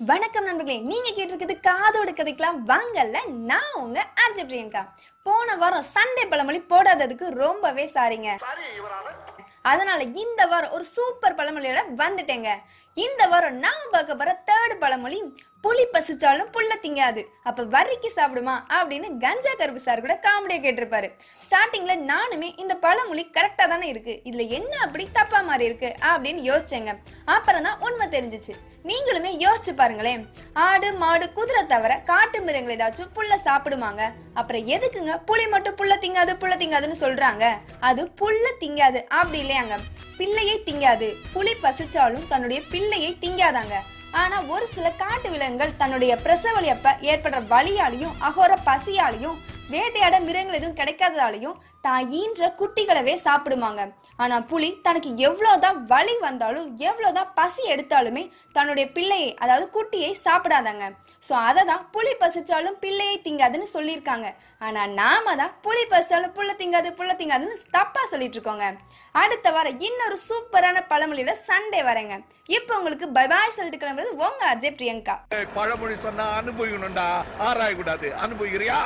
வணக்கம் நண்பர்களே நீங்க கேட்டிருக்கிறது காதோடு கதைக்கலாம் வாங்கல்ல நான் உங்க ஆர்ஜி பிரியங்கா. போன வாரம் சண்டே பழமொழி போடாததுக்கு ரொம்பவே சாரிங்க. அதனால இந்த வாரம் ஒரு சூப்பர் பழமொழியோட வந்துட்டேங்க. இந்த வாரம் நாம பார்க்க போற தேர்ட் பழமொழி புலி பசிச்சாலும் புல்ல திங்காது. அப்ப வரிக்கு சாப்பிடுமா அப்படின்னு கஞ்சா கருப்பு சார் கூட காமெடியா கேட்டிருப்பாரு. ஸ்டார்டிங்ல நானுமே இந்த பழமொழி கரெக்டா தானே இருக்கு. இதுல என்ன அப்படி தப்பா மாதிரி இருக்கு அப்படின்னு யோசிச்சேங்க. அப்புறம் தான் உண்மை தெரிஞ்சிச்சு. நீங்களுமே யோசிச்சு பாருங்களேன். ஆடு மாடு குதிரை தவிர காட்டு மிருகங்கள் ஏதாச்சும் புல்ல சாப்பிடுமாங்க? அப்புறம் எதுக்குங்க புளி மட்டும் புல்ல திங்காது புல்ல திங்காதுன்னு சொல்றாங்க? அது புல்ல திங்காது அப்படி இல்லையாங்க. பிள்ளையை திங்காது. புலி பசிச்சாலும் தன்னுடைய பிள்ளையை திங்காதாங்க. ஆனா ஒரு சில காட்டு விலங்குகள் தன்னுடைய பிரசவலி அப்ப ஏற்படுற வழியாலையும் அகோர பசியாலையும் வேட்டையாட மிருகங்கள் எதுவும் கிடைக்காததாலையும் தான் ஈன்ற குட்டிகளவே சாப்பிடுமாங்க. ஆனா புலி தனக்கு எவ்வளவுதான் வலி வந்தாலும் எவ்வளவுதான் பசி எடுத்தாலுமே தன்னுடைய பிள்ளையை அதாவது குட்டியை சாப்பிடாதாங்க. சோ அதை தான் புலி பசிச்சாலும் பிள்ளையை திங்காதுன்னு சொல்லியிருக்காங்க. ஆனா நாம தான் புலி பசிச்சாலும் புள்ள திங்காது புள்ள திங்காதுன்னு தப்பா சொல்லிட்டு இருக்கோங்க. அடுத்த வாரம் இன்னொரு சூப்பரான பழமொழியோட சண்டே வரேங்க. இப்போ உங்களுக்கு பை பாய் சொல்லிட்டு கிளம்புறது உங்க அஜய் பிரியங்கா. பழமொழி சொன்னா அனுபவிக்கணும்டா. ஆராய கூடாது அனுபவிக்கிறியா